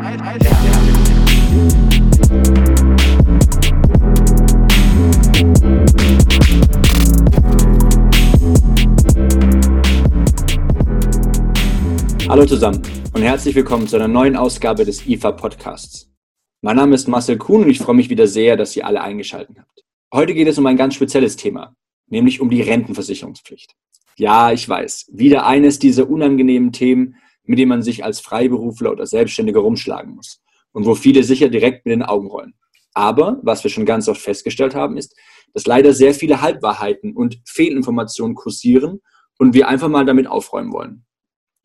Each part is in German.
Hallo zusammen und herzlich willkommen zu einer neuen Ausgabe des IFA Podcasts. Mein Name ist Marcel Kuhn und ich freue mich wieder sehr, dass ihr alle eingeschaltet habt. Heute geht es um ein ganz spezielles Thema, nämlich um die Rentenversicherungspflicht. Ja, ich weiß, wieder eines dieser unangenehmen Themen, mit dem man sich als Freiberufler oder Selbstständiger rumschlagen muss und wo viele sicher direkt mit den Augen rollen. Aber was wir schon ganz oft festgestellt haben, ist, dass leider sehr viele Halbwahrheiten und Fehlinformationen kursieren und wir einfach mal damit aufräumen wollen.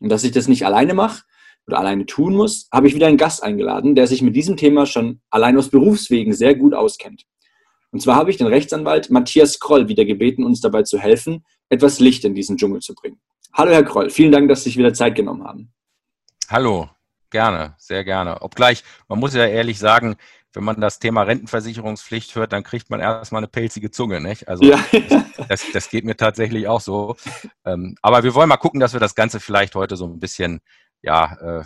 Und dass ich das nicht alleine mache oder alleine tun muss, habe ich wieder einen Gast eingeladen, der sich mit diesem Thema schon allein aus Berufswegen sehr gut auskennt. Und zwar habe ich den Rechtsanwalt Matthias Kroll wieder gebeten, uns dabei zu helfen, etwas Licht in diesen Dschungel zu bringen. Hallo Herr Kroll, vielen Dank, dass Sie sich wieder Zeit genommen haben. Hallo, gerne, sehr gerne. Obgleich, man muss ja ehrlich sagen, wenn man das Thema Rentenversicherungspflicht hört, dann kriegt man erstmal eine pelzige Zunge, nicht? Also ja. das, das, geht mir tatsächlich auch so. Ähm, aber wir wollen mal gucken, dass wir das Ganze vielleicht heute so ein bisschen ja,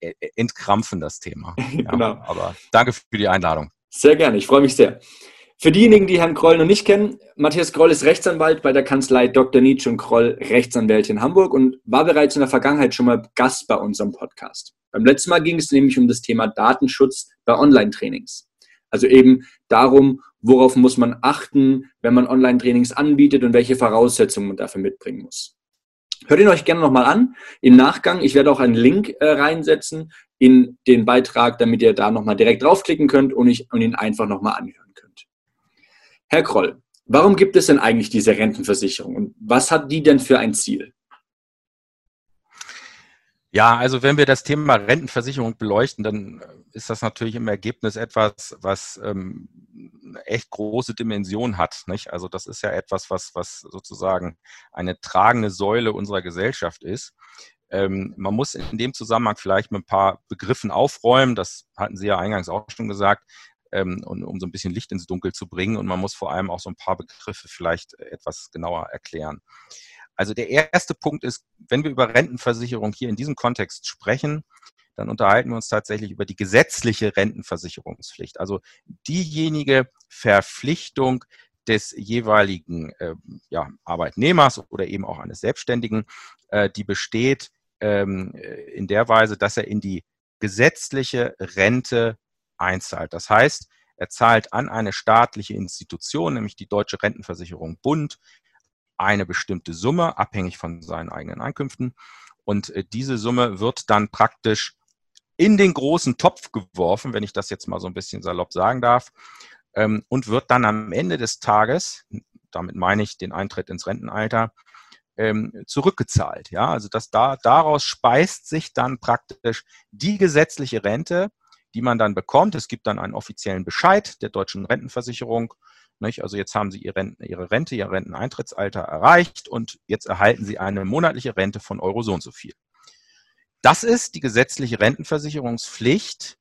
äh, äh entkrampfen, das Thema. Ja, genau. Aber danke für die Einladung. Sehr gerne, ich freue mich sehr. Für diejenigen, die Herrn Kroll noch nicht kennen, Matthias Kroll ist Rechtsanwalt bei der Kanzlei Dr. Nietzsche und Kroll Rechtsanwälte in Hamburg und war bereits in der Vergangenheit schon mal Gast bei unserem Podcast. Beim letzten Mal ging es nämlich um das Thema Datenschutz bei Online-Trainings. Also eben darum, worauf muss man achten, wenn man Online-Trainings anbietet und welche Voraussetzungen man dafür mitbringen muss. Hört ihn euch gerne nochmal an. Im Nachgang, ich werde auch einen Link äh, reinsetzen in den Beitrag, damit ihr da nochmal direkt draufklicken könnt und, ich, und ihn einfach nochmal anhören. Herr Kroll, warum gibt es denn eigentlich diese Rentenversicherung und was hat die denn für ein Ziel? Ja, also wenn wir das Thema Rentenversicherung beleuchten, dann ist das natürlich im Ergebnis etwas, was ähm, echt große Dimension hat. Nicht? Also das ist ja etwas, was, was sozusagen eine tragende Säule unserer Gesellschaft ist. Ähm, man muss in dem Zusammenhang vielleicht mit ein paar Begriffen aufräumen. Das hatten Sie ja eingangs auch schon gesagt ähm, und, um so ein bisschen Licht ins Dunkel zu bringen. Und man muss vor allem auch so ein paar Begriffe vielleicht etwas genauer erklären. Also der erste Punkt ist, wenn wir über Rentenversicherung hier in diesem Kontext sprechen, dann unterhalten wir uns tatsächlich über die gesetzliche Rentenversicherungspflicht. Also diejenige Verpflichtung des jeweiligen äh, ja, Arbeitnehmers oder eben auch eines Selbstständigen, äh, die besteht ähm, in der Weise, dass er in die gesetzliche Rente einzahlt. Das heißt, er zahlt an eine staatliche Institution, nämlich die Deutsche Rentenversicherung Bund, eine bestimmte Summe, abhängig von seinen eigenen Einkünften. Und äh, diese Summe wird dann praktisch in den großen Topf geworfen, wenn ich das jetzt mal so ein bisschen salopp sagen darf, ähm, und wird dann am Ende des Tages, damit meine ich den Eintritt ins Rentenalter, ähm, zurückgezahlt. Ja, also das da, daraus speist sich dann praktisch die gesetzliche Rente, die man dann bekommt. Es gibt dann einen offiziellen Bescheid der deutschen Rentenversicherung. Nicht? Also jetzt haben Sie Ihre Rente, Ihre Rente, Ihr Renteneintrittsalter erreicht und jetzt erhalten Sie eine monatliche Rente von Euro so und so viel. Das ist die gesetzliche Rentenversicherungspflicht,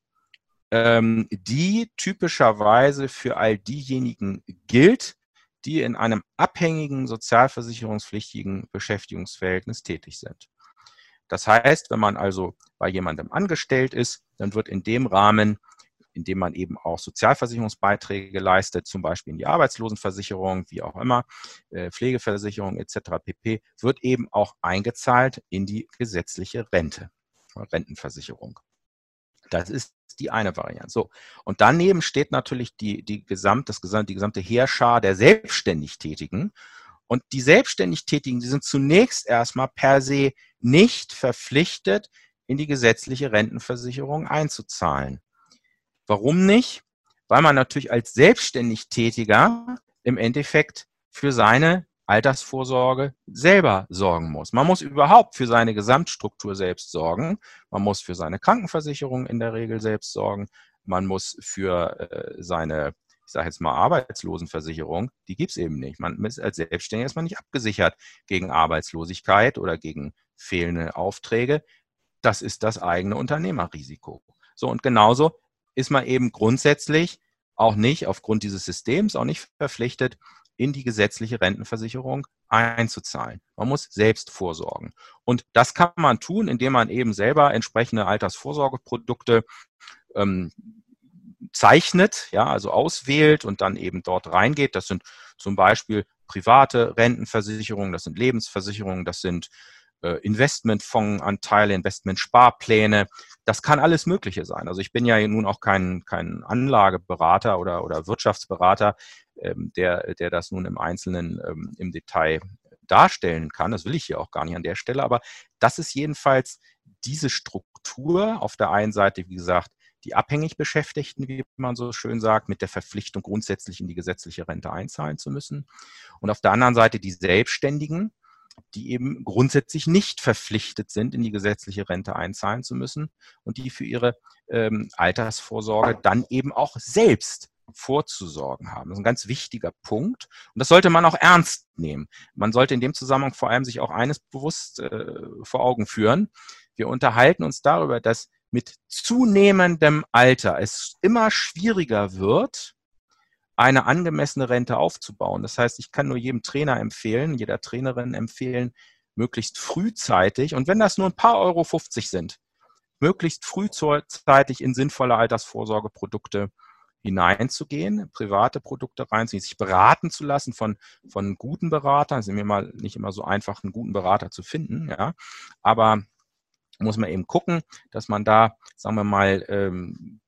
ähm, die typischerweise für all diejenigen gilt, die in einem abhängigen sozialversicherungspflichtigen Beschäftigungsverhältnis tätig sind. Das heißt, wenn man also bei jemandem angestellt ist, dann wird in dem Rahmen, in dem man eben auch Sozialversicherungsbeiträge leistet, zum Beispiel in die Arbeitslosenversicherung, wie auch immer, äh, Pflegeversicherung etc. pp., wird eben auch eingezahlt in die gesetzliche Rente, Rentenversicherung. Das ist die eine Variante. So. Und daneben steht natürlich die, die, gesamt, das die gesamte Heerschar der selbstständig Tätigen. Und die selbstständig Tätigen, die sind zunächst erstmal per se nicht verpflichtet, in die gesetzliche Rentenversicherung einzuzahlen. Warum nicht? Weil man natürlich als selbstständig Tätiger im Endeffekt für seine Altersvorsorge selber sorgen muss. Man muss überhaupt für seine Gesamtstruktur selbst sorgen. Man muss für seine Krankenversicherung in der Regel selbst sorgen. Man muss für äh, seine ich sage jetzt mal Arbeitslosenversicherung, die gibt es eben nicht. Man ist als Selbstständiger erstmal nicht abgesichert gegen Arbeitslosigkeit oder gegen fehlende Aufträge. Das ist das eigene Unternehmerrisiko. So, und genauso ist man eben grundsätzlich auch nicht aufgrund dieses Systems auch nicht verpflichtet, in die gesetzliche Rentenversicherung einzuzahlen. Man muss selbst vorsorgen. Und das kann man tun, indem man eben selber entsprechende Altersvorsorgeprodukte ähm, zeichnet, ja, also auswählt und dann eben dort reingeht. Das sind zum Beispiel private Rentenversicherungen, das sind Lebensversicherungen, das sind äh, Investmentfondsanteile, Investmentsparpläne. Das kann alles Mögliche sein. Also ich bin ja nun auch kein, kein Anlageberater oder, oder Wirtschaftsberater, ähm, der, der das nun im Einzelnen ähm, im Detail darstellen kann. Das will ich hier auch gar nicht an der Stelle. Aber das ist jedenfalls diese Struktur auf der einen Seite, wie gesagt, die abhängig Beschäftigten, wie man so schön sagt, mit der Verpflichtung, grundsätzlich in die gesetzliche Rente einzahlen zu müssen. Und auf der anderen Seite die Selbstständigen, die eben grundsätzlich nicht verpflichtet sind, in die gesetzliche Rente einzahlen zu müssen und die für ihre ähm, Altersvorsorge dann eben auch selbst vorzusorgen haben. Das ist ein ganz wichtiger Punkt. Und das sollte man auch ernst nehmen. Man sollte in dem Zusammenhang vor allem sich auch eines bewusst äh, vor Augen führen. Wir unterhalten uns darüber, dass mit zunehmendem Alter es immer schwieriger wird, eine angemessene Rente aufzubauen. Das heißt, ich kann nur jedem Trainer empfehlen, jeder Trainerin empfehlen, möglichst frühzeitig, und wenn das nur ein paar Euro 50 sind, möglichst frühzeitig in sinnvolle Altersvorsorgeprodukte hineinzugehen, private Produkte reinzugehen, sich beraten zu lassen von, von guten Beratern. Es ist mir mal nicht immer so einfach, einen guten Berater zu finden, ja. Aber muss man eben gucken, dass man da, sagen wir mal, ähm,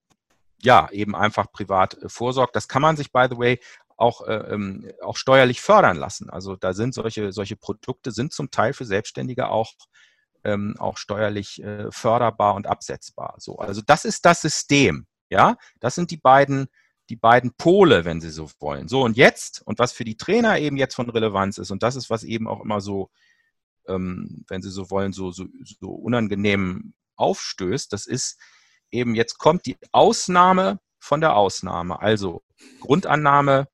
ja, eben einfach privat äh, vorsorgt. Das kann man sich, by the way, auch, äh, ähm, auch steuerlich fördern lassen. Also da sind solche, solche Produkte sind zum Teil für Selbstständige auch, ähm, auch steuerlich äh, förderbar und absetzbar. So, also das ist das System. Ja, das sind die beiden, die beiden Pole, wenn Sie so wollen. So und jetzt und was für die Trainer eben jetzt von Relevanz ist und das ist was eben auch immer so, ähm, wenn Sie so wollen, so, so, so unangenehm aufstößt. Das ist eben jetzt kommt die Ausnahme von der Ausnahme. Also Grundannahme,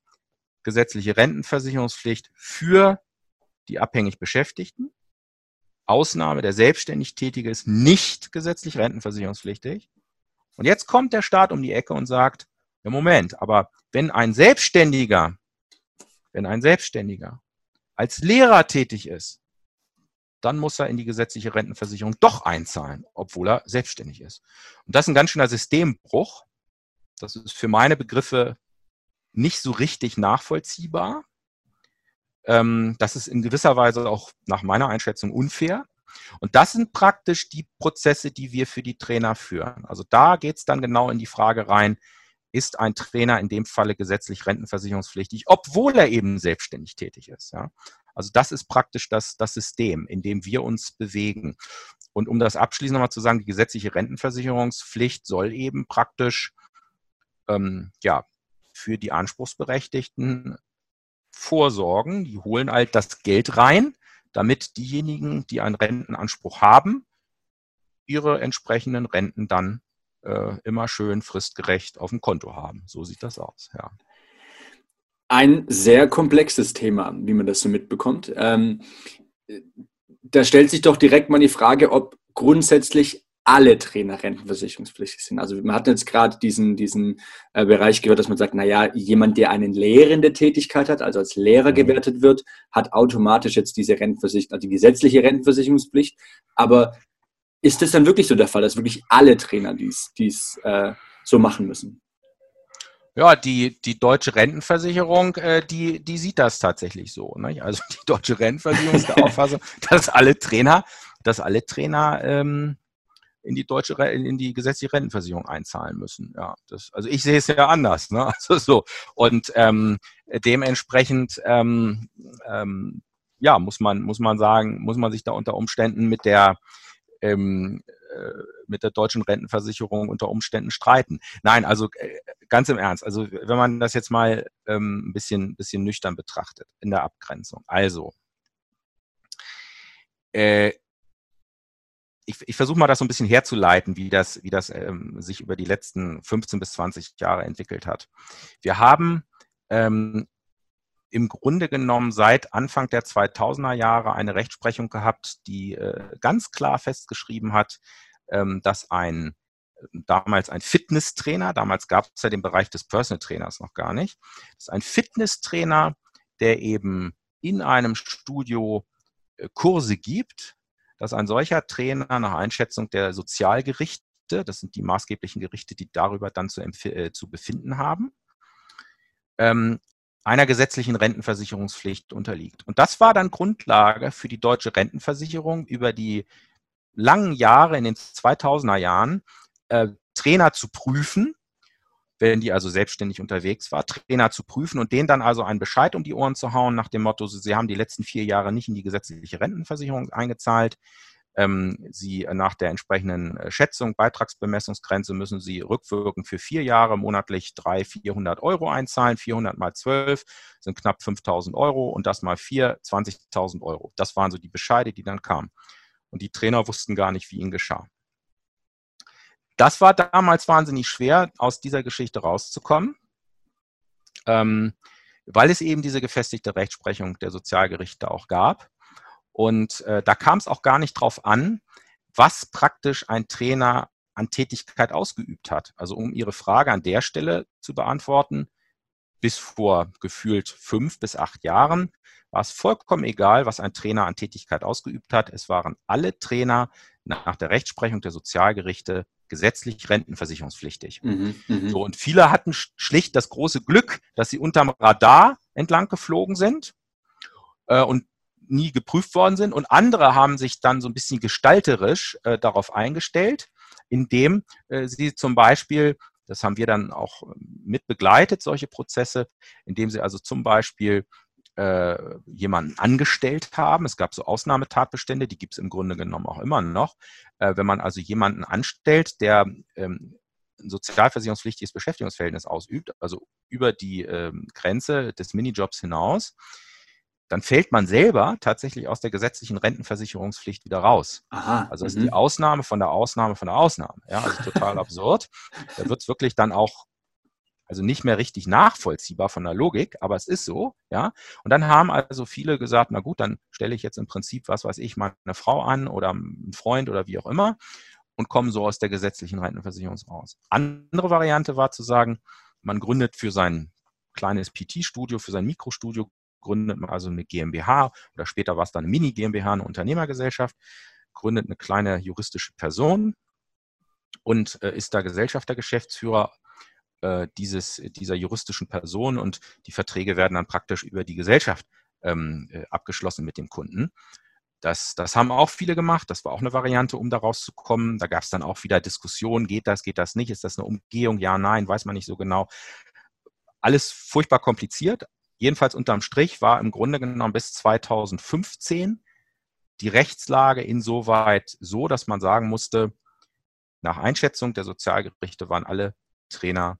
gesetzliche Rentenversicherungspflicht für die abhängig Beschäftigten. Ausnahme, der selbstständig Tätige ist nicht gesetzlich rentenversicherungspflichtig. Und jetzt kommt der Staat um die Ecke und sagt, ja Moment, aber wenn ein Selbstständiger, wenn ein Selbstständiger als Lehrer tätig ist, dann muss er in die gesetzliche Rentenversicherung doch einzahlen, obwohl er selbstständig ist. Und das ist ein ganz schöner Systembruch. Das ist für meine Begriffe nicht so richtig nachvollziehbar. Ähm, das ist in gewisser Weise auch nach meiner Einschätzung unfair. Und das sind praktisch die Prozesse, die wir für die Trainer führen. Also da geht es dann genau in die Frage rein, ist ein Trainer in dem Falle gesetzlich rentenversicherungspflichtig, obwohl er eben selbstständig tätig ist. Ja? Also das ist praktisch das, das System, in dem wir uns bewegen. Und um das abschließend nochmal zu sagen, die gesetzliche Rentenversicherungspflicht soll eben praktisch ähm, ja, für die Anspruchsberechtigten vorsorgen. Die holen halt das Geld rein, damit diejenigen, die einen Rentenanspruch haben, ihre entsprechenden Renten dann äh, immer schön fristgerecht auf dem Konto haben. So sieht das aus, ja ein sehr komplexes Thema, wie man das so mitbekommt. Ähm, da stellt sich doch direkt mal die Frage, ob grundsätzlich alle Trainer rentenversicherungspflichtig sind. Also man hat jetzt gerade diesen, diesen äh, Bereich gehört, dass man sagt, naja, jemand, der eine lehrende Tätigkeit hat, also als Lehrer mhm. gewertet wird, hat automatisch jetzt diese Rentenversicherung, also die gesetzliche Rentenversicherungspflicht. Aber ist das dann wirklich so der Fall, dass wirklich alle Trainer dies, dies äh, so machen müssen? Ja, die, die deutsche Rentenversicherung, äh, die, die sieht das tatsächlich so. Ne? Also die deutsche Rentenversicherung ist der Auffassung, dass alle Trainer, dass alle Trainer ähm, in die deutsche in die gesetzliche Rentenversicherung einzahlen müssen. Ja, das, also ich sehe es ja anders. Ne? Also so und ähm, dementsprechend ähm, ähm, ja muss man muss man sagen muss man sich da unter Umständen mit der ähm, äh, mit der deutschen Rentenversicherung unter Umständen streiten. Nein, also äh, ganz im Ernst. Also wenn man das jetzt mal ähm, ein bisschen, bisschen nüchtern betrachtet in der Abgrenzung. Also äh, ich, ich versuche mal das so ein bisschen herzuleiten, wie das, wie das ähm, sich über die letzten 15 bis 20 Jahre entwickelt hat. Wir haben ähm, im Grunde genommen seit Anfang der 2000er Jahre eine Rechtsprechung gehabt, die äh, ganz klar festgeschrieben hat, ähm, dass ein damals ein Fitnesstrainer, damals gab es ja den Bereich des Personal Trainers noch gar nicht, dass ein Fitnesstrainer der eben in einem Studio äh, Kurse gibt, dass ein solcher Trainer nach Einschätzung der Sozialgerichte, das sind die maßgeblichen Gerichte, die darüber dann zu, äh, zu befinden haben, ähm, einer gesetzlichen Rentenversicherungspflicht unterliegt. Und das war dann Grundlage für die deutsche Rentenversicherung über die langen Jahre in den 2000er Jahren, äh, Trainer zu prüfen, wenn die also selbstständig unterwegs war, Trainer zu prüfen und denen dann also einen Bescheid um die Ohren zu hauen nach dem Motto, sie haben die letzten vier Jahre nicht in die gesetzliche Rentenversicherung eingezahlt. Ähm, sie nach der entsprechenden äh, Schätzung, Beitragsbemessungsgrenze müssen Sie rückwirkend für vier Jahre monatlich 300, 400 Euro einzahlen. 400 mal 12 sind knapp 5000 Euro und das mal vier 20.000 Euro. Das waren so die Bescheide, die dann kamen. Und die Trainer wussten gar nicht, wie ihnen geschah. Das war damals wahnsinnig schwer, aus dieser Geschichte rauszukommen, ähm, weil es eben diese gefestigte Rechtsprechung der Sozialgerichte auch gab. Und äh, da kam es auch gar nicht drauf an, was praktisch ein Trainer an Tätigkeit ausgeübt hat. Also um Ihre Frage an der Stelle zu beantworten, bis vor gefühlt fünf bis acht Jahren war es vollkommen egal, was ein Trainer an Tätigkeit ausgeübt hat. Es waren alle Trainer nach der Rechtsprechung der Sozialgerichte gesetzlich rentenversicherungspflichtig. Mhm, mh. So, und viele hatten schlicht das große Glück, dass sie unterm Radar entlang geflogen sind äh, und nie geprüft worden sind. Und andere haben sich dann so ein bisschen gestalterisch äh, darauf eingestellt, indem äh, sie zum Beispiel, das haben wir dann auch mit begleitet, solche Prozesse, indem sie also zum Beispiel äh, jemanden angestellt haben. Es gab so Ausnahmetatbestände, die gibt es im Grunde genommen auch immer noch. Äh, wenn man also jemanden anstellt, der ähm, ein sozialversicherungspflichtiges Beschäftigungsverhältnis ausübt, also über die ähm, Grenze des Minijobs hinaus, dann fällt man selber tatsächlich aus der gesetzlichen Rentenversicherungspflicht wieder raus. Aha, also das ist die mhm. Ausnahme von der Ausnahme von der Ausnahme. Ja, also total absurd. Da wird es wirklich dann auch also nicht mehr richtig nachvollziehbar von der Logik, aber es ist so, ja. Und dann haben also viele gesagt, na gut, dann stelle ich jetzt im Prinzip, was weiß ich, meine Frau an oder einen Freund oder wie auch immer und kommen so aus der gesetzlichen Rentenversicherung raus. Andere Variante war zu sagen, man gründet für sein kleines PT-Studio, für sein Mikrostudio, gründet man also eine GmbH oder später war es dann eine Mini-GmbH, eine Unternehmergesellschaft, gründet eine kleine juristische Person und äh, ist da Gesellschafter, Geschäftsführer äh, dieses, dieser juristischen Person und die Verträge werden dann praktisch über die Gesellschaft ähm, äh, abgeschlossen mit dem Kunden. Das, das haben auch viele gemacht. Das war auch eine Variante, um da rauszukommen. Da gab es dann auch wieder Diskussionen, geht das, geht das nicht? Ist das eine Umgehung? Ja, nein, weiß man nicht so genau. Alles furchtbar kompliziert. Jedenfalls unterm Strich war im Grunde genommen bis 2015 die Rechtslage insoweit so, dass man sagen musste, nach Einschätzung der Sozialgerichte waren alle Trainer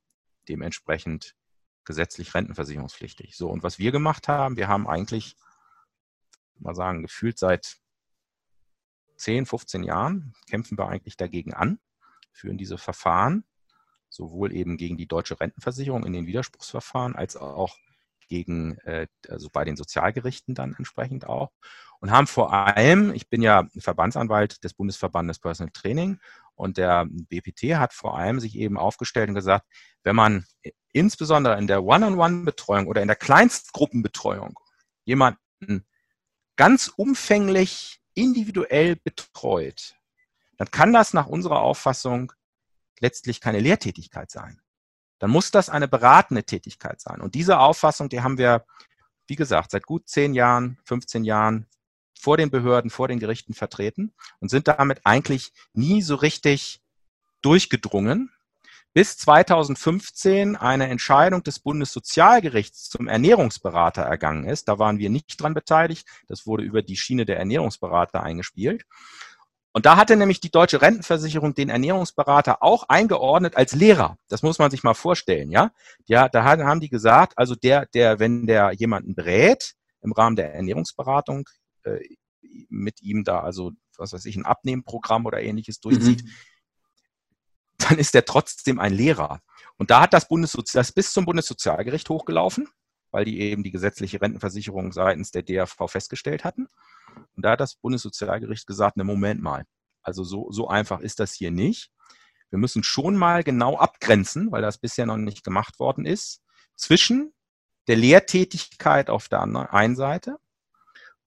dementsprechend gesetzlich rentenversicherungspflichtig. So, und was wir gemacht haben, wir haben eigentlich, mal sagen, gefühlt seit 10, 15 Jahren kämpfen wir eigentlich dagegen an, führen diese Verfahren, sowohl eben gegen die deutsche Rentenversicherung in den Widerspruchsverfahren, als auch gegen, äh, also bei den Sozialgerichten dann entsprechend auch. Und haben vor allem, ich bin ja Verbandsanwalt des Bundesverbandes Personal Training und der BPT hat vor allem sich eben aufgestellt und gesagt, wenn man insbesondere in der One-on-One-Betreuung oder in der Kleinstgruppenbetreuung jemanden ganz umfänglich individuell betreut, dann kann das nach unserer Auffassung letztlich keine Lehrtätigkeit sein. Dann muss das eine beratende Tätigkeit sein. Und diese Auffassung, die haben wir, wie gesagt, seit gut zehn Jahren, 15 Jahren vor den Behörden, vor den Gerichten vertreten und sind damit eigentlich nie so richtig durchgedrungen, bis 2015 eine Entscheidung des Bundessozialgerichts zum Ernährungsberater ergangen ist. Da waren wir nicht dran beteiligt. Das wurde über die Schiene der Ernährungsberater eingespielt. Und da hatte nämlich die deutsche Rentenversicherung den Ernährungsberater auch eingeordnet als Lehrer. Das muss man sich mal vorstellen, ja. Ja, da haben die gesagt, also der, der, wenn der jemanden berät im Rahmen der Ernährungsberatung, äh, mit ihm da also, was weiß ich, ein Abnehmprogramm oder ähnliches durchzieht, mhm. dann ist er trotzdem ein Lehrer. Und da hat das Bundessozial, das bis zum Bundessozialgericht hochgelaufen, weil die eben die gesetzliche Rentenversicherung seitens der DRV festgestellt hatten. Und da hat das Bundessozialgericht gesagt, ne, Moment mal. Also so, so einfach ist das hier nicht. Wir müssen schon mal genau abgrenzen, weil das bisher noch nicht gemacht worden ist, zwischen der Lehrtätigkeit auf der einen Seite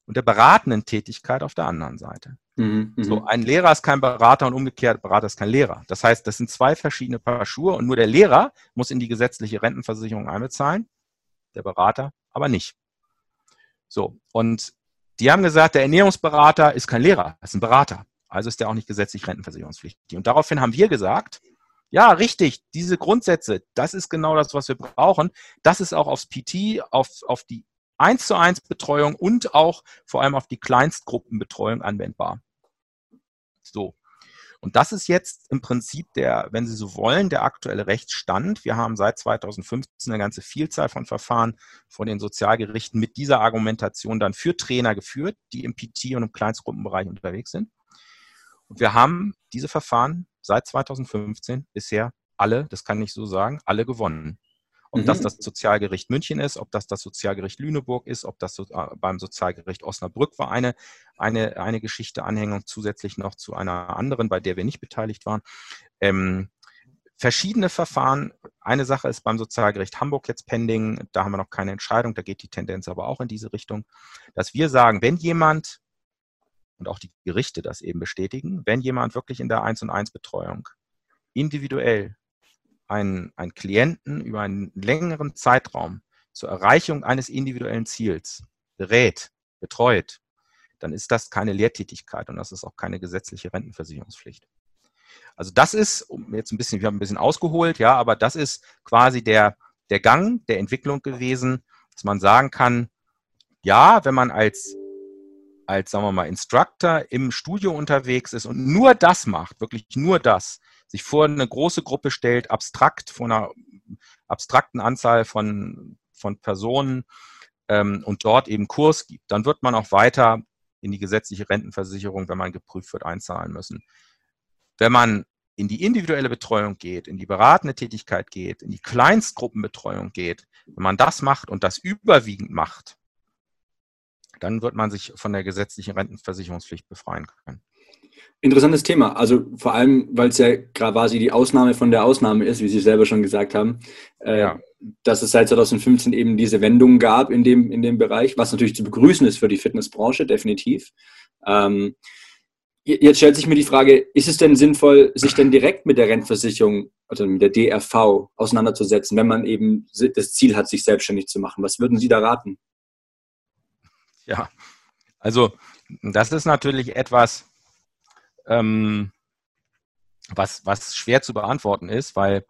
und der beratenden Tätigkeit auf der anderen Seite. Mhm, so, mhm. ein Lehrer ist kein Berater und umgekehrt, Berater ist kein Lehrer. Das heißt, das sind zwei verschiedene Paar Schuhe und nur der Lehrer muss in die gesetzliche Rentenversicherung einbezahlen, der Berater aber nicht. So, und die haben gesagt, der Ernährungsberater ist kein Lehrer, ist ein Berater. Also ist der auch nicht gesetzlich rentenversicherungspflichtig. Und daraufhin haben wir gesagt, ja, richtig, diese Grundsätze, das ist genau das, was wir brauchen. Das ist auch aufs PT, auf, auf die 1 zu 1 Betreuung und auch vor allem auf die Kleinstgruppenbetreuung anwendbar. So. Und das ist jetzt im Prinzip der, wenn Sie so wollen, der aktuelle Rechtsstand. Wir haben seit 2015 eine ganze Vielzahl von Verfahren vor den Sozialgerichten mit dieser Argumentation dann für Trainer geführt, die im PT und im Kleinstgruppenbereich unterwegs sind. Und wir haben diese Verfahren seit 2015 bisher alle, das kann ich so sagen, alle gewonnen. Ob mhm. das das Sozialgericht München ist, ob das das Sozialgericht Lüneburg ist, ob das so, äh, beim Sozialgericht Osnabrück war eine, eine, eine Geschichte, Anhängung zusätzlich noch zu einer anderen, bei der wir nicht beteiligt waren. Ähm, verschiedene Verfahren. Eine Sache ist beim Sozialgericht Hamburg jetzt pending. Da haben wir noch keine Entscheidung. Da geht die Tendenz aber auch in diese Richtung, dass wir sagen, wenn jemand und auch die Gerichte das eben bestätigen, wenn jemand wirklich in der 1 und 1 Betreuung individuell einen, einen Klienten über einen längeren Zeitraum zur Erreichung eines individuellen Ziels berät, betreut, dann ist das keine Lehrtätigkeit und das ist auch keine gesetzliche Rentenversicherungspflicht. Also das ist, jetzt ein bisschen, wir haben ein bisschen ausgeholt, ja, aber das ist quasi der, der Gang der Entwicklung gewesen, dass man sagen kann, ja, wenn man als, als, sagen wir mal, Instructor im Studio unterwegs ist und nur das macht, wirklich nur das, sich vor eine große Gruppe stellt, abstrakt, vor einer abstrakten Anzahl von, von Personen ähm, und dort eben Kurs gibt, dann wird man auch weiter in die gesetzliche Rentenversicherung, wenn man geprüft wird, einzahlen müssen. Wenn man in die individuelle Betreuung geht, in die beratende Tätigkeit geht, in die Kleinstgruppenbetreuung geht, wenn man das macht und das überwiegend macht, dann wird man sich von der gesetzlichen Rentenversicherungspflicht befreien können. Interessantes Thema. Also vor allem, weil es ja quasi die Ausnahme von der Ausnahme ist, wie Sie selber schon gesagt haben, äh, ja. dass es seit 2015 eben diese Wendung gab in dem, in dem Bereich, was natürlich zu begrüßen ist für die Fitnessbranche, definitiv. Ähm, jetzt stellt sich mir die Frage, ist es denn sinnvoll, sich denn direkt mit der Rentenversicherung oder mit der DRV auseinanderzusetzen, wenn man eben das Ziel hat, sich selbstständig zu machen? Was würden Sie da raten? Ja, also das ist natürlich etwas, ähm, was, was schwer zu beantworten ist, weil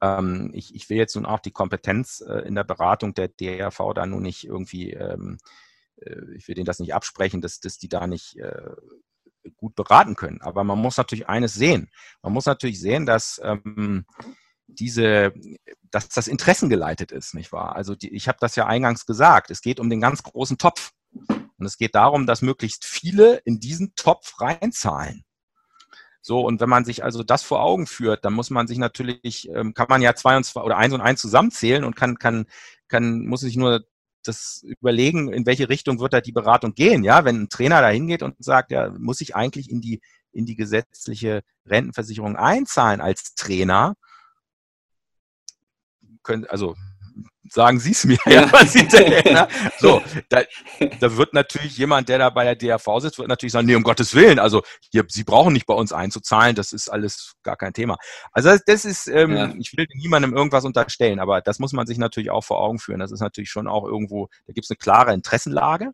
ähm, ich, ich will jetzt nun auch die Kompetenz äh, in der Beratung der DRV da nun nicht irgendwie, ähm, äh, ich will denen das nicht absprechen, dass, dass die da nicht äh, gut beraten können. Aber man muss natürlich eines sehen. Man muss natürlich sehen, dass ähm, diese, dass das interessengeleitet ist, nicht wahr? Also die, ich habe das ja eingangs gesagt. Es geht um den ganz großen Topf. Und es geht darum, dass möglichst viele in diesen Topf reinzahlen. So, und wenn man sich also das vor Augen führt, dann muss man sich natürlich, ähm, kann man ja zwei und zwei oder eins und eins zusammenzählen und kann, kann, kann, muss sich nur das überlegen, in welche Richtung wird da die Beratung gehen. Ja, wenn ein Trainer da hingeht und sagt, ja, muss ich eigentlich in die, in die gesetzliche Rentenversicherung einzahlen als Trainer, können, also sagen Sie es mir, ja. denn, ne? So, da, da, wird natürlich jemand, der da bei der DRV sitzt, wird natürlich sagen, nee, um Gottes Willen, also hier, Sie brauchen nicht bei uns einzuzahlen, das ist alles gar kein Thema. Also das ist, ähm, ja. ich will niemandem irgendwas unterstellen, aber das muss man sich natürlich auch vor Augen führen. Das ist natürlich schon auch irgendwo, da gibt es eine klare Interessenlage,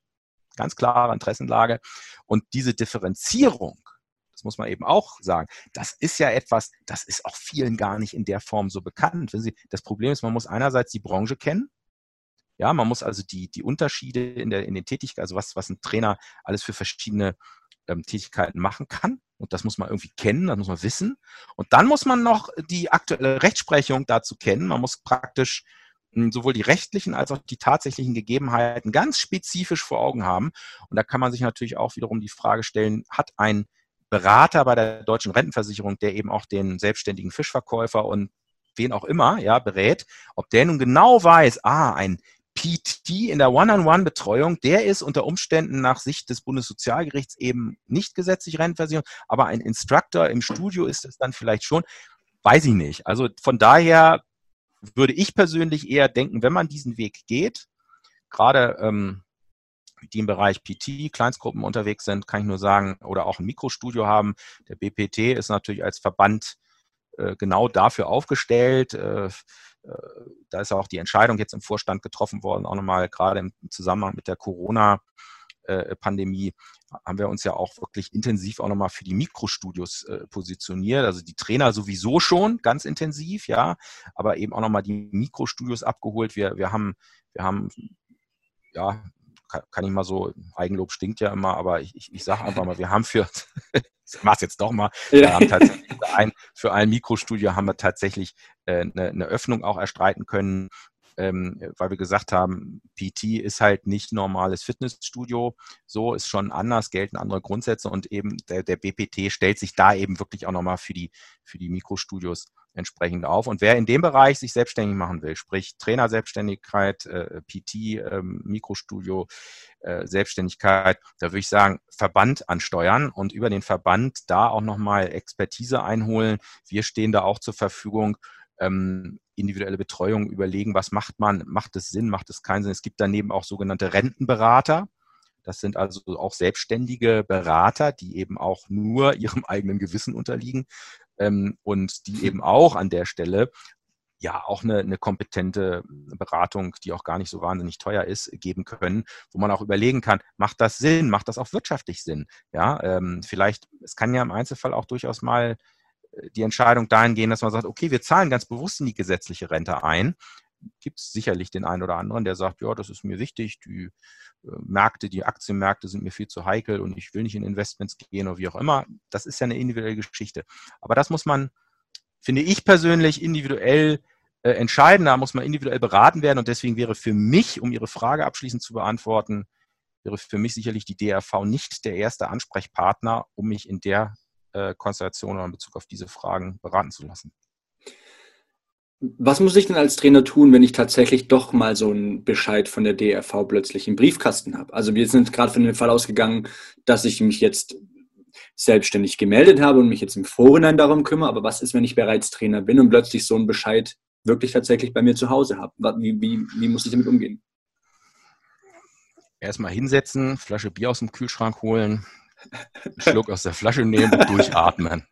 ganz klare Interessenlage. Und diese Differenzierung, das muss man eben auch sagen. Das ist ja etwas, das ist auch vielen gar nicht in der Form so bekannt. Das Problem ist, man muss einerseits die Branche kennen. Ja, man muss also die, die Unterschiede in, der, in den Tätigkeiten, also was, was ein Trainer alles für verschiedene ähm, Tätigkeiten machen kann. Und das muss man irgendwie kennen, das muss man wissen. Und dann muss man noch die aktuelle Rechtsprechung dazu kennen. Man muss praktisch hm, sowohl die rechtlichen als auch die tatsächlichen Gegebenheiten ganz spezifisch vor Augen haben. Und da kann man sich natürlich auch wiederum die Frage stellen, hat ein Berater bei der deutschen Rentenversicherung, der eben auch den selbstständigen Fischverkäufer und wen auch immer, ja, berät, ob der nun genau weiß, ah, ein PT in der One-on-One-Betreuung, der ist unter Umständen nach Sicht des Bundessozialgerichts eben nicht gesetzlich Rentenversicherung, aber ein Instructor im Studio ist es dann vielleicht schon, weiß ich nicht. Also von daher würde ich persönlich eher denken, wenn man diesen Weg geht, gerade ähm, die im Bereich PT, Kleinstgruppen unterwegs sind, kann ich nur sagen, oder auch ein Mikrostudio haben. Der BPT ist natürlich als Verband äh, genau dafür aufgestellt. Äh, äh, da ist auch die Entscheidung jetzt im Vorstand getroffen worden, auch nochmal gerade im Zusammenhang mit der Corona- Pandemie haben wir uns ja auch wirklich intensiv auch nochmal für die Mikrostudios äh, positioniert. Also die Trainer sowieso schon ganz intensiv, ja, aber eben auch nochmal die Mikrostudios abgeholt. Wir, wir haben, wir haben, ja, kann, kann ich mal so, Eigenlob stinkt ja immer, aber ich, ich, ich sage einfach mal, wir haben für, ich mach's jetzt doch mal, ja. haben tatsächlich für ein, für ein Mikrostudio haben wir tatsächlich äh, eine, eine Öffnung auch erstreiten können, ähm, weil wir gesagt haben, PT ist halt nicht normales Fitnessstudio, so ist schon anders, gelten andere Grundsätze und eben der, der BPT stellt sich da eben wirklich auch nochmal für die, für die Mikrostudios entsprechend auf. Und wer in dem Bereich sich selbstständig machen will, sprich Trainerselbstständigkeit, äh, PT, äh, Mikrostudio, äh, Selbstständigkeit, da würde ich sagen, Verband ansteuern und über den Verband da auch nochmal Expertise einholen. Wir stehen da auch zur Verfügung. Ähm, individuelle Betreuung überlegen, was macht man, macht es Sinn, macht es keinen Sinn. Es gibt daneben auch sogenannte Rentenberater. Das sind also auch selbstständige Berater, die eben auch nur ihrem eigenen Gewissen unterliegen ähm, und die eben auch an der Stelle ja auch eine, eine kompetente Beratung, die auch gar nicht so wahnsinnig teuer ist, geben können, wo man auch überlegen kann, macht das Sinn, macht das auch wirtschaftlich Sinn? Ja, ähm, vielleicht, es kann ja im Einzelfall auch durchaus mal die Entscheidung dahin gehen, dass man sagt, okay, wir zahlen ganz bewusst in die gesetzliche Rente ein. Gibt es sicherlich den einen oder anderen, der sagt, ja, das ist mir wichtig, die äh, Märkte, die Aktienmärkte sind mir viel zu heikel und ich will nicht in Investments gehen oder wie auch immer. Das ist ja eine individuelle Geschichte. Aber das muss man, finde ich persönlich, individuell äh, entscheiden. Da muss man individuell beraten werden und deswegen wäre für mich, um Ihre Frage abschließend zu beantworten, wäre für mich sicherlich die DRV nicht der erste Ansprechpartner, um mich in der äh, Konstellation oder in Bezug auf diese Fragen beraten zu lassen. Was muss ich denn als Trainer tun, wenn ich tatsächlich doch mal so einen Bescheid von der DRV plötzlich im Briefkasten habe? Also wir sind gerade von dem Fall ausgegangen, dass ich mich jetzt selbstständig gemeldet habe und mich jetzt im Vorhinein darum kümmere. Aber was ist, wenn ich bereits Trainer bin und plötzlich so einen Bescheid wirklich tatsächlich bei mir zu Hause habe? Wie, wie, wie muss ich damit umgehen? Erstmal hinsetzen, Flasche Bier aus dem Kühlschrank holen, einen Schluck aus der Flasche nehmen und durchatmen.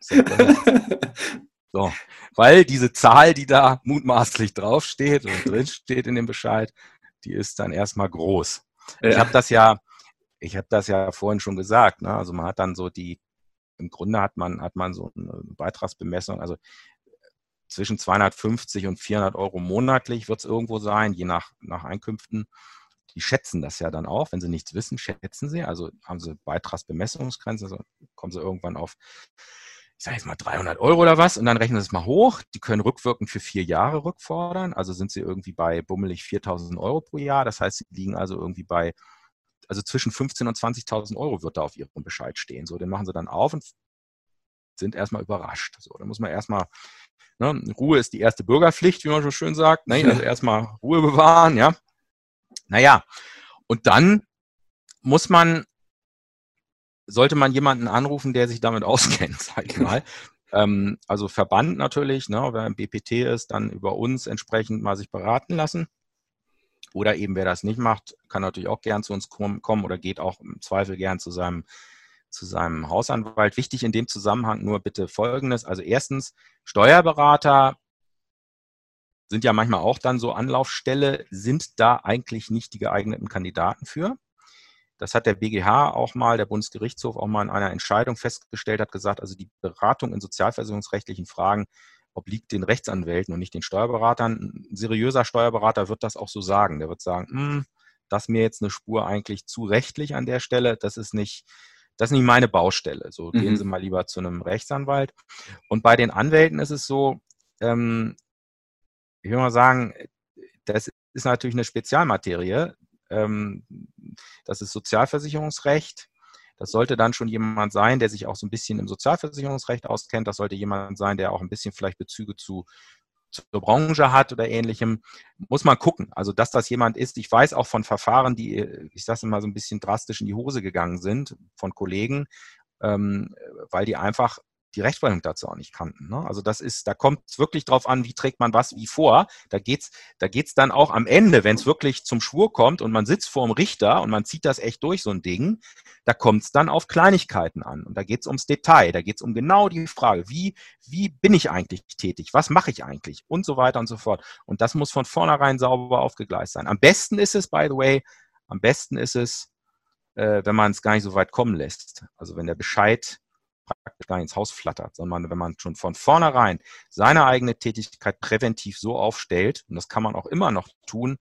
So, weil diese Zahl, die da mutmaßlich draufsteht und drinsteht in dem Bescheid, die ist dann erstmal groß. Ja. Ich habe das ja, ich habe das ja vorhin schon gesagt. Ne? Also man hat dann so die, im Grunde hat man hat man so eine Beitragsbemessung. Also zwischen 250 und 400 Euro monatlich wird es irgendwo sein, je nach nach Einkünften die schätzen das ja dann auch. Wenn sie nichts wissen, schätzen sie. Also haben sie Beitragsbemessungsgrenze, also kommen sie irgendwann auf, ich sage jetzt mal 300 Euro oder was und dann rechnen sie es mal hoch. Die können rückwirkend für vier Jahre rückfordern. Also sind sie irgendwie bei bummelig 4.000 Euro pro Jahr. Das heißt, sie liegen also irgendwie bei, also zwischen 15.000 und 20.000 Euro wird da auf ihrem Bescheid stehen. So, den machen sie dann auf und sind erstmal überrascht. So, da muss man erstmal, ne, Ruhe ist die erste Bürgerpflicht, wie man so schön sagt. Ne? Also erstmal Ruhe bewahren, ja. Naja, und dann muss man, sollte man jemanden anrufen, der sich damit auskennt, sag ich mal. ähm, also Verband natürlich, ne, wer im BPT ist, dann über uns entsprechend mal sich beraten lassen. Oder eben wer das nicht macht, kann natürlich auch gern zu uns kommen oder geht auch im Zweifel gern zu seinem, zu seinem Hausanwalt. Wichtig in dem Zusammenhang nur bitte Folgendes. Also erstens, Steuerberater sind ja manchmal auch dann so Anlaufstelle, sind da eigentlich nicht die geeigneten Kandidaten für. Das hat der BGH auch mal, der Bundesgerichtshof auch mal in einer Entscheidung festgestellt, hat gesagt, also die Beratung in sozialversicherungsrechtlichen Fragen obliegt den Rechtsanwälten und nicht den Steuerberatern. Ein seriöser Steuerberater wird das auch so sagen. Der wird sagen, hm, das ist mir jetzt eine Spur eigentlich zu rechtlich an der Stelle. Das ist nicht, das ist nicht meine Baustelle. So mhm. gehen Sie mal lieber zu einem Rechtsanwalt. Und bei den Anwälten ist es so, ähm, ich will mal sagen, das ist natürlich eine Spezialmaterie. Ähm, das ist Sozialversicherungsrecht. Das sollte dann schon jemand sein, der sich auch so ein bisschen im Sozialversicherungsrecht auskennt. Das sollte jemand sein, der auch ein bisschen vielleicht Bezüge zu zur Branche hat oder ähnlichem, muss man gucken. Also, dass das jemand ist, ich weiß auch von Verfahren, die, ich sage immer so ein bisschen drastisch in die Hose gegangen sind, von Kollegen, ähm, weil die einfach die Rechtsprechung dazu auch nicht kannten. Ne? Also das ist, da kommt es wirklich drauf an, wie trägt man was wie vor. Da geht's, da geht's dann auch am Ende, wenn es wirklich zum Schwur kommt und man sitzt vor dem Richter und man zieht das echt durch, so ein Ding, da kommt es dann auf Kleinigkeiten an. Und da geht's ums Detail, da geht's um genau die Frage, wie, wie bin ich eigentlich tätig, was mache ich eigentlich und so weiter und so fort. Und das muss von vornherein sauber aufgegleist sein. Am besten ist es, by the way, am besten ist es, äh, wenn man es gar nicht so weit kommen lässt. Also wenn der Bescheid praktisch gar ins Haus flattert, sondern wenn man schon von vornherein seine eigene Tätigkeit präventiv so aufstellt, und das kann man auch immer noch tun,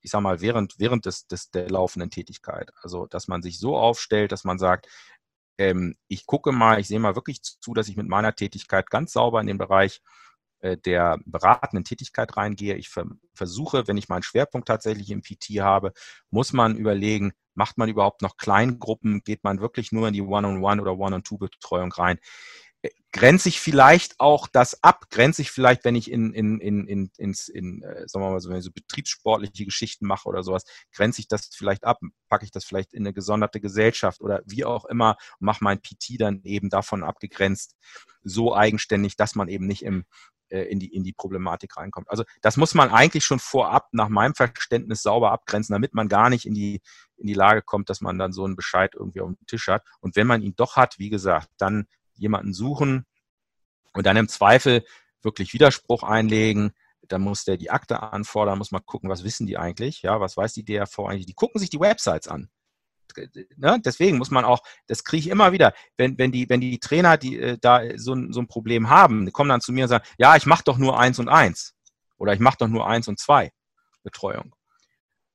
ich sag mal, während, während des, des, der laufenden Tätigkeit. Also, dass man sich so aufstellt, dass man sagt, ähm, ich gucke mal, ich sehe mal wirklich zu, dass ich mit meiner Tätigkeit ganz sauber in den Bereich der beratenden Tätigkeit reingehe. Ich versuche, wenn ich meinen Schwerpunkt tatsächlich im PT habe, muss man überlegen, macht man überhaupt noch Kleingruppen? Geht man wirklich nur in die One-on-One oder One-on-Two-Betreuung rein? Äh, grenze ich vielleicht auch das ab? Grenze ich vielleicht, wenn ich in, in, in, in, ins, in äh, sagen wir mal so, wenn ich so betriebssportliche Geschichten mache oder sowas, grenze ich das vielleicht ab? Packe ich das vielleicht in eine gesonderte Gesellschaft oder wie auch immer und mache mein PT dann eben davon abgegrenzt, so eigenständig, dass man eben nicht im äh, in, die, in die Problematik reinkommt. Also das muss man eigentlich schon vorab nach meinem Verständnis sauber abgrenzen, damit man gar nicht in die, in die Lage kommt, dass man dann so einen Bescheid irgendwie auf dem Tisch hat. Und wenn man ihn doch hat, wie gesagt, dann jemanden suchen und dann im Zweifel wirklich Widerspruch einlegen, dann muss der die Akte anfordern, muss man gucken, was wissen die eigentlich, ja, was weiß die DRV eigentlich, die gucken sich die Websites an ne, deswegen muss man auch, das kriege ich immer wieder, wenn, wenn, die, wenn die Trainer, die äh, da so, so ein Problem haben, die kommen dann zu mir und sagen, ja, ich mache doch nur eins und eins oder ich mache doch nur eins und zwei Betreuung.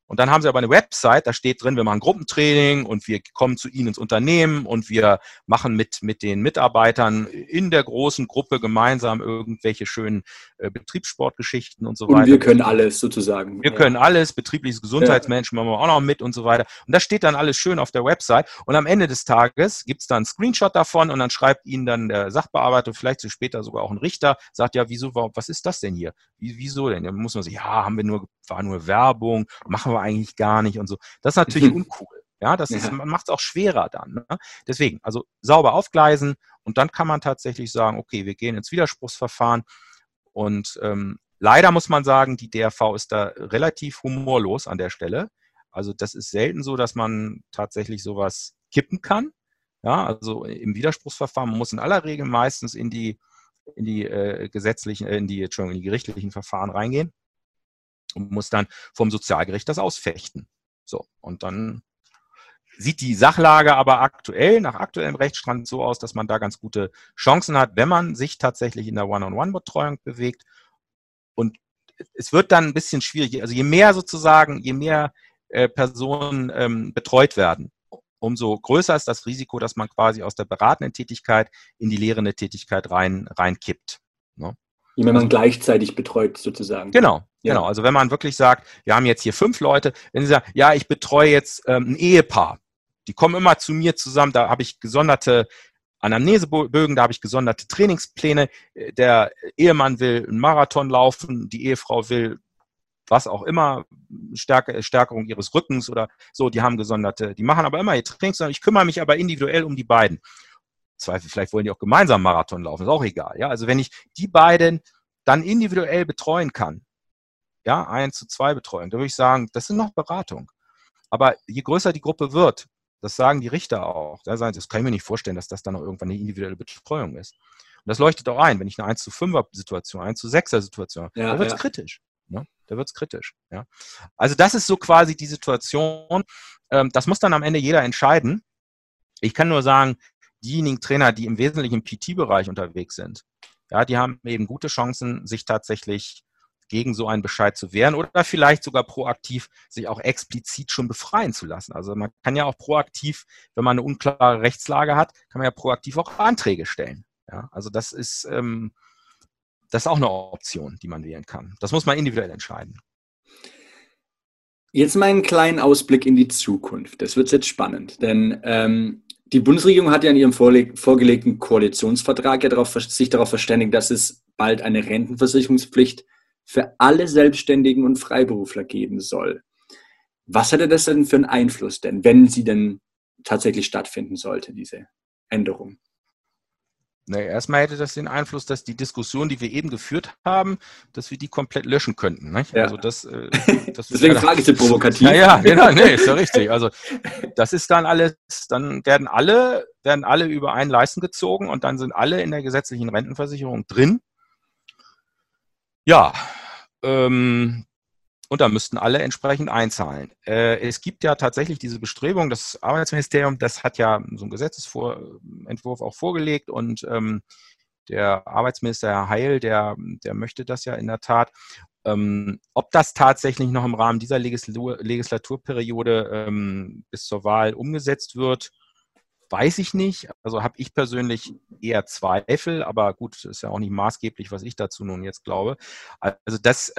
Und dann haben sie aber eine Website, da steht drin, wir machen Gruppentraining und wir kommen zu Ihnen ins Unternehmen und wir machen mit, mit den Mitarbeitern in der großen Gruppe gemeinsam irgendwelche schönen äh, Betriebssportgeschichten und so und weiter. Und wir können alles sozusagen. Wir ja. können alles, betriebliches Gesundheitsmanagement machen wir auch noch mit und so weiter. Und das steht dann alles schön auf der Website. Und am Ende des Tages gibt es dann einen Screenshot davon und dann schreibt Ihnen dann der Sachbearbeiter, vielleicht so später sogar auch ein Richter, sagt, ja, wieso, was ist das denn hier? Wieso denn? Da muss man sagen, ja, haben wir nur, war nur Werbung, machen wir eigentlich gar nicht und so. Das ist natürlich mhm. uncool. Ja, das ist, man macht es auch schwerer dann. Ne? Deswegen, also sauber aufgleisen und dann kann man tatsächlich sagen, okay, wir gehen ins Widerspruchsverfahren und ähm, leider muss man sagen, die DRV ist da relativ humorlos an der Stelle. Also das ist selten so, dass man tatsächlich sowas kippen kann. Ja, also im Widerspruchsverfahren man muss in aller Regel meistens in die in die äh, gesetzlichen, äh, in die, Entschuldigung, in die gerichtlichen Verfahren reingehen und muss dann vom Sozialgericht das ausfechten. So, und dann sieht die Sachlage aber aktuell, nach aktuellem Rechtsstand so aus, dass man da ganz gute Chancen hat, wenn man sich tatsächlich in der One-on-One-Betreuung bewegt. Und es wird dann ein bisschen schwierig. Also je mehr sozusagen, je mehr äh, Personen ähm, betreut werden, umso größer ist das Risiko, dass man quasi aus der beratenden Tätigkeit in die lehrende Tätigkeit rein, reinkippt. Ne? Wenn man gleichzeitig betreut sozusagen. Genau, ja. genau. Also wenn man wirklich sagt, wir haben jetzt hier fünf Leute, wenn Sie sagen, ja, ich betreue jetzt ähm, ein Ehepaar, die kommen immer zu mir zusammen, da habe ich gesonderte Anamnesebögen, da habe ich gesonderte Trainingspläne. Der Ehemann will einen Marathon laufen, die Ehefrau will was auch immer, Stärke, Stärkung ihres Rückens oder so, die haben gesonderte, die machen aber immer ihr Trainings, ich kümmere mich aber individuell um die beiden. Zweifel, vielleicht wollen die auch gemeinsam Marathon laufen, ist auch egal. Ja, also wenn ich die beiden dann individuell betreuen kann, ja, eins zu zwei Betreuung, da würde ich sagen, das ist noch Beratung. Aber je größer die Gruppe wird, das sagen die Richter auch, das kann ich mir nicht vorstellen, dass das dann noch irgendwann eine individuelle Betreuung ist. Und das leuchtet auch ein, wenn ich eine 1 zu 5er Situation, 1 zu 6er Situation habe, ja, da wird es ja. kritisch. Ne? Da wird es kritisch. Ja? Also das ist so quasi die Situation. Ähm, das muss dann am Ende jeder entscheiden. Ich kann nur sagen, diejenigen Trainer, die im Wesentlichen im PT-Bereich unterwegs sind, ja, die haben eben gute Chancen, sich tatsächlich gegen so einen Bescheid zu wehren oder vielleicht sogar proaktiv sich auch explizit schon befreien zu lassen. Also man kann ja auch proaktiv, wenn man eine unklare Rechtslage hat, kann man ja proaktiv auch Anträge stellen. Ja, also das ist, ähm, das ist auch eine Option, die man wählen kann. Das muss man individuell entscheiden. Jetzt mal einen kleinen Ausblick in die Zukunft. Das wird jetzt spannend, denn ähm, die Bundesregierung hat ja in ihrem vorgelegten Koalitionsvertrag ja darauf, sich darauf verständigt, dass es bald eine Rentenversicherungspflicht für alle Selbstständigen und Freiberufler geben soll. Was hätte das denn für einen Einfluss denn, wenn sie denn tatsächlich stattfinden sollte, diese Änderung? Na, erstmal hätte das den Einfluss, dass die Diskussion, die wir eben geführt haben, dass wir die komplett löschen könnten. Nicht? Ja. Also das, äh, das Deswegen ja, frage ich Sie provokativ. Naja, genau, nee, ist ja richtig. Also das ist dann alles, dann werden alle, werden alle über einen Leisten gezogen und dann sind alle in der gesetzlichen Rentenversicherung drin. Ja, ähm, und da müssten alle entsprechend einzahlen. Äh, es gibt ja tatsächlich diese Bestrebung, das Arbeitsministerium, das hat ja so einen Gesetzesentwurf auch vorgelegt und ähm, der Arbeitsminister Herr Heil, der, der möchte das ja in der Tat. Ähm, ob das tatsächlich noch im Rahmen dieser Legislatur, Legislaturperiode ähm, bis zur Wahl umgesetzt wird, weiß ich nicht. Also habe ich persönlich eher Zweifel, aber gut, ist ja auch nicht maßgeblich, was ich dazu nun jetzt glaube. Also das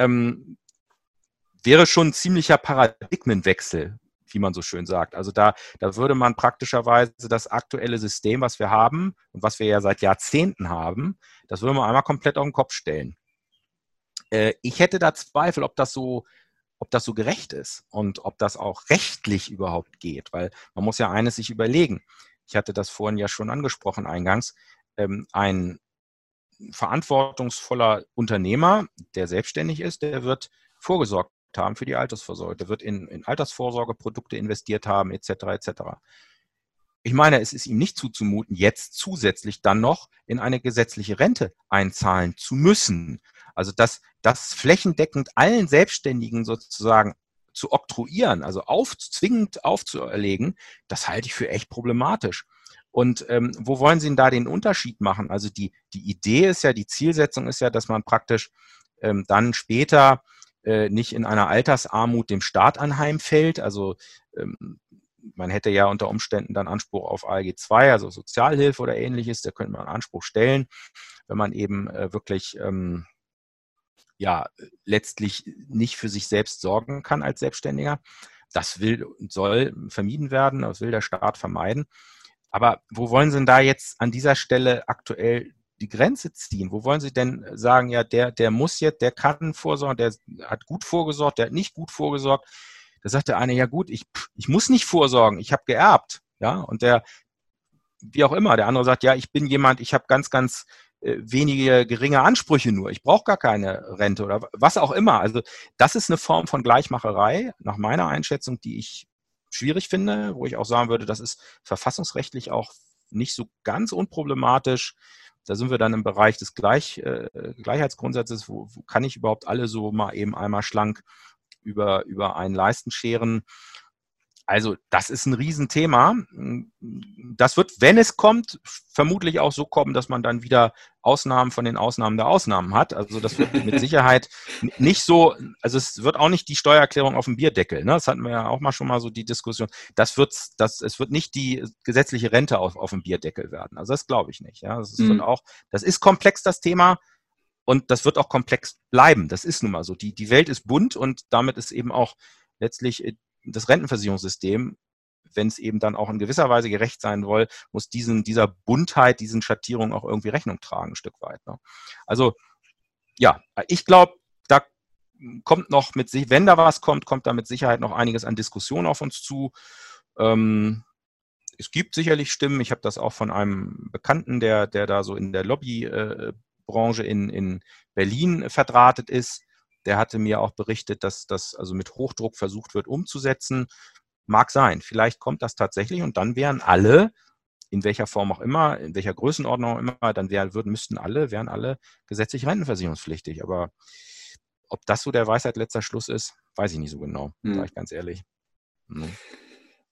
wäre schon ein ziemlicher Paradigmenwechsel, wie man so schön sagt. Also da, da würde man praktischerweise das aktuelle System, was wir haben und was wir ja seit Jahrzehnten haben, das würde man einmal komplett auf den Kopf stellen. Äh, ich hätte da Zweifel, ob das so ob das so gerecht ist und ob das auch rechtlich überhaupt geht, weil man muss ja eines sich überlegen. Ich hatte das vorhin ja schon angesprochen eingangs. Ähm, ein verantwortungsvoller Unternehmer, der selbstständig ist, der wird vorgesorgt haben für die Altersvorsorge. Der wird in, in Altersvorsorgeprodukte investiert haben, etc. etc. Ich meine, es ist ihm nicht zuzumuten, jetzt zusätzlich dann noch in eine gesetzliche Rente einzahlen zu müssen. Also das, das flächendeckend allen Selbstständigen sozusagen zu oktroyieren, also auf, zwingend aufzuerlegen, das halte ich für echt problematisch. Und ähm, wo wollen Sie denn da den Unterschied machen? Also die, die Idee ist ja, die Zielsetzung ist ja, dass man praktisch ähm, dann später äh, nicht in einer Altersarmut dem Staat anheimfällt. Also ähm, man hätte ja unter Umständen dann Anspruch auf ALG II, also Sozialhilfe oder ähnliches, da könnte man Anspruch stellen, wenn man eben äh, wirklich ähm, ja letztlich nicht für sich selbst sorgen kann als Selbstständiger. Das will und soll vermieden werden, das will der Staat vermeiden. Aber wo wollen Sie denn da jetzt an dieser Stelle aktuell die Grenze ziehen? Wo wollen Sie denn sagen, ja, der, der muss jetzt, der kann vorsorgen, der hat gut vorgesorgt, der hat nicht gut vorgesorgt. Da sagt der eine, ja gut, ich, ich muss nicht vorsorgen, ich habe geerbt. Ja, und der, wie auch immer, der andere sagt, ja, ich bin jemand, ich habe ganz, ganz äh, wenige geringe Ansprüche nur. Ich brauche gar keine Rente oder was auch immer. Also das ist eine Form von Gleichmacherei, nach meiner Einschätzung, die ich schwierig finde, wo ich auch sagen würde, das ist verfassungsrechtlich auch nicht so ganz unproblematisch. Da sind wir dann im Bereich des Gleich, äh, Gleichheitsgrundsatzes, wo, wo kann ich überhaupt alle so mal eben einmal schlank über, über einen Leisten scheren. Also das ist ein Riesenthema. Das wird, wenn es kommt, vermutlich auch so kommen, dass man dann wieder Ausnahmen von den Ausnahmen der Ausnahmen hat. Also das wird mit Sicherheit nicht so, also es wird auch nicht die Steuererklärung auf dem Bierdeckel. Ne? Das hatten wir ja auch mal schon mal so die Diskussion. Das wird, das, es wird nicht die gesetzliche Rente auf, auf dem Bierdeckel werden. Also das glaube ich nicht. Ja? Das ist mhm. auch, das ist komplex das Thema. Und das wird auch komplex bleiben. Das ist nun mal so. Die, die Welt ist bunt und damit ist eben auch letztlich äh, das Rentenversicherungssystem, wenn es eben dann auch in gewisser Weise gerecht sein soll, muss diesen, dieser Buntheit, diesen Schattierungen auch irgendwie Rechnung tragen, ein Stück weit. Ne? Also ja, ich glaube, da kommt noch mit sich, wenn da was kommt, kommt da mit Sicherheit noch einiges an Diskussion auf uns zu. Ähm, es gibt sicherlich Stimmen, ich habe das auch von einem Bekannten, der, der da so in der Lobbybranche in, in Berlin verdrahtet ist, der hatte mir auch berichtet, dass das also mit Hochdruck versucht wird umzusetzen. Mag sein. Vielleicht kommt das tatsächlich und dann wären alle, in welcher Form auch immer, in welcher Größenordnung auch immer, dann wären, würden, müssten alle, wären alle gesetzlich rentenversicherungspflichtig. Aber ob das so der Weisheit letzter Schluss ist, weiß ich nicht so genau, hm. sage ich ganz ehrlich. Hm.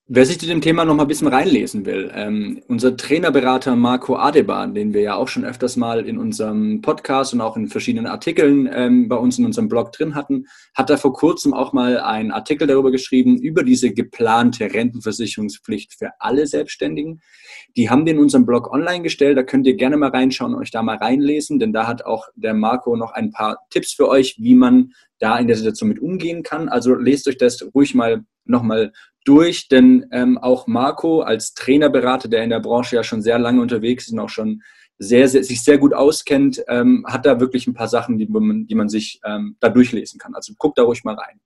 Wer sich zu dem Thema noch mal ein bisschen reinlesen will, ähm, unser Trainerberater Marco Adeban, den wir ja auch schon öfters mal in unserem Podcast und auch in verschiedenen Artikeln ähm, bei uns in unserem Blog drin hatten, hat da vor kurzem auch mal einen Artikel darüber geschrieben, über diese geplante Rentenversicherungspflicht für alle Selbstständigen. Die haben wir in unserem Blog online gestellt, da könnt ihr gerne mal reinschauen und euch da mal reinlesen, denn da hat auch der Marco noch ein paar Tipps für euch, wie man da in der Situation mit umgehen kann. Also lest euch das ruhig mal nochmal durch, denn ähm, auch Marco als Trainerberater, der in der Branche ja schon sehr lange unterwegs ist und auch schon sehr, sehr sich sehr gut auskennt, ähm, hat da wirklich ein paar Sachen, die man, die man sich ähm, da durchlesen kann. Also guckt da ruhig mal rein.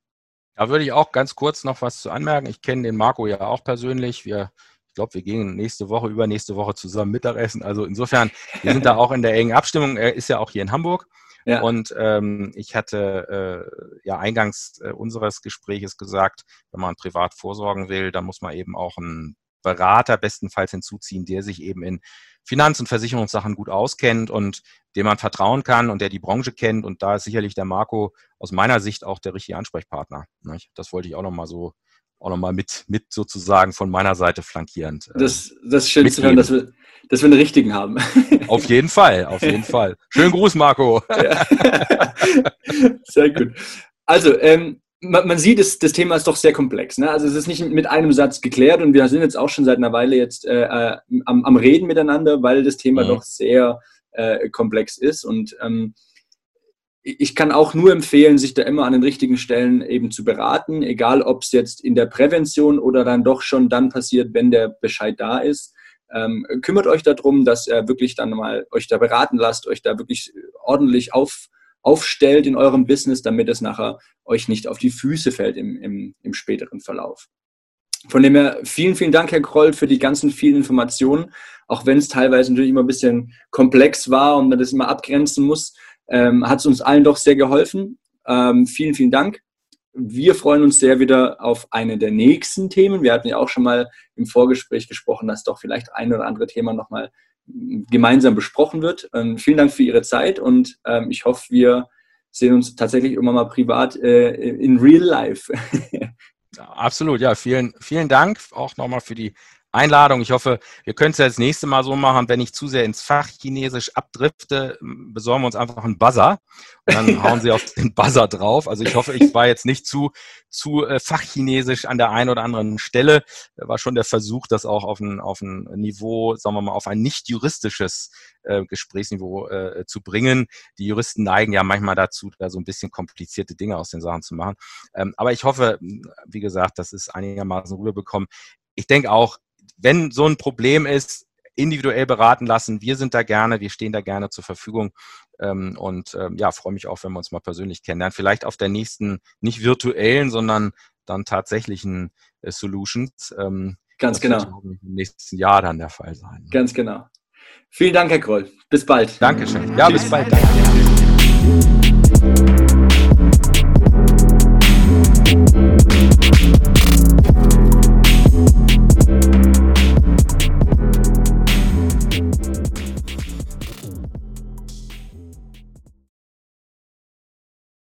Da würde ich auch ganz kurz noch was zu anmerken. Ich kenne den Marco ja auch persönlich. Wir, Ich glaube, wir gehen nächste Woche, übernächste Woche zusammen Mittagessen. Also insofern, wir sind da auch in der engen Abstimmung. Er ist ja auch hier in Hamburg. Ja. Und ähm, ich hatte äh, ja eingangs äh, unseres Gespräches gesagt, wenn man privat vorsorgen will, dann muss man eben auch einen Berater bestenfalls hinzuziehen, der sich eben in Finanz- und Versicherungssachen gut auskennt und dem man vertrauen kann und der die Branche kennt. Und da ist sicherlich der Marco aus meiner Sicht auch der richtige Ansprechpartner. Das wollte ich auch nochmal so auch nochmal mit, mit sozusagen von meiner Seite flankierend. Äh, das, das ist schön mitgeben. zu hören, dass wir, dass wir einen richtigen haben. Auf jeden Fall, auf jeden Fall. Schönen Gruß, Marco. Ja. Sehr gut. Also, ähm, man, man sieht, das, das Thema ist doch sehr komplex. Ne? Also es ist nicht mit einem Satz geklärt und wir sind jetzt auch schon seit einer Weile jetzt äh, äh am, am Reden miteinander, weil das Thema mhm. doch sehr äh, komplex ist. Und ähm, ich kann auch nur empfehlen, sich da immer an den richtigen Stellen eben zu beraten, egal ob es jetzt in der Prävention oder dann doch schon dann passiert, wenn der Bescheid da ist. Ähm, kümmert euch darum, dass ihr wirklich dann mal euch da beraten lasst, euch da wirklich ordentlich auf, aufstellt in eurem Business, damit es nachher euch nicht auf die Füße fällt im, im, im späteren Verlauf. Von dem her vielen, vielen Dank, Herr Kroll, für die ganzen vielen Informationen, auch wenn es teilweise natürlich immer ein bisschen komplex war und man das immer abgrenzen muss, ähm, hat es uns allen doch sehr geholfen. Ähm, vielen, vielen Dank. Wir freuen uns sehr wieder auf eine der nächsten Themen. Wir hatten ja auch schon mal im Vorgespräch gesprochen, dass doch vielleicht ein oder andere Thema nochmal gemeinsam besprochen wird. Ähm, vielen Dank für Ihre Zeit und ähm, ich hoffe, wir sehen uns tatsächlich immer mal privat äh, in real life. Absolut, ja, vielen, vielen Dank auch nochmal für die Einladung. Ich hoffe, wir können es ja das nächste Mal so machen, wenn ich zu sehr ins Fachchinesisch abdrifte, besorgen wir uns einfach einen Buzzer und dann hauen Sie auf den Buzzer drauf. Also ich hoffe, ich war jetzt nicht zu, zu äh, Fachchinesisch an der einen oder anderen Stelle. War schon der Versuch, das auch auf ein, auf ein Niveau, sagen wir mal, auf ein nicht juristisches äh, Gesprächsniveau äh, zu bringen. Die Juristen neigen ja manchmal dazu, da so ein bisschen komplizierte Dinge aus den Sachen zu machen. Ähm, aber ich hoffe, wie gesagt, das ist einigermaßen rüberbekommen. Ich denke auch, wenn so ein Problem ist, individuell beraten lassen. Wir sind da gerne, wir stehen da gerne zur Verfügung ähm, und ähm, ja, freue mich auch, wenn wir uns mal persönlich kennenlernen. Vielleicht auf der nächsten, nicht virtuellen, sondern dann tatsächlichen äh, Solutions. Ähm, Ganz das genau. Wird im nächsten Jahr dann der Fall sein. Ganz genau. Vielen Dank, Herr Kroll. Bis bald. Dankeschön. Ja, bis bald. Danke.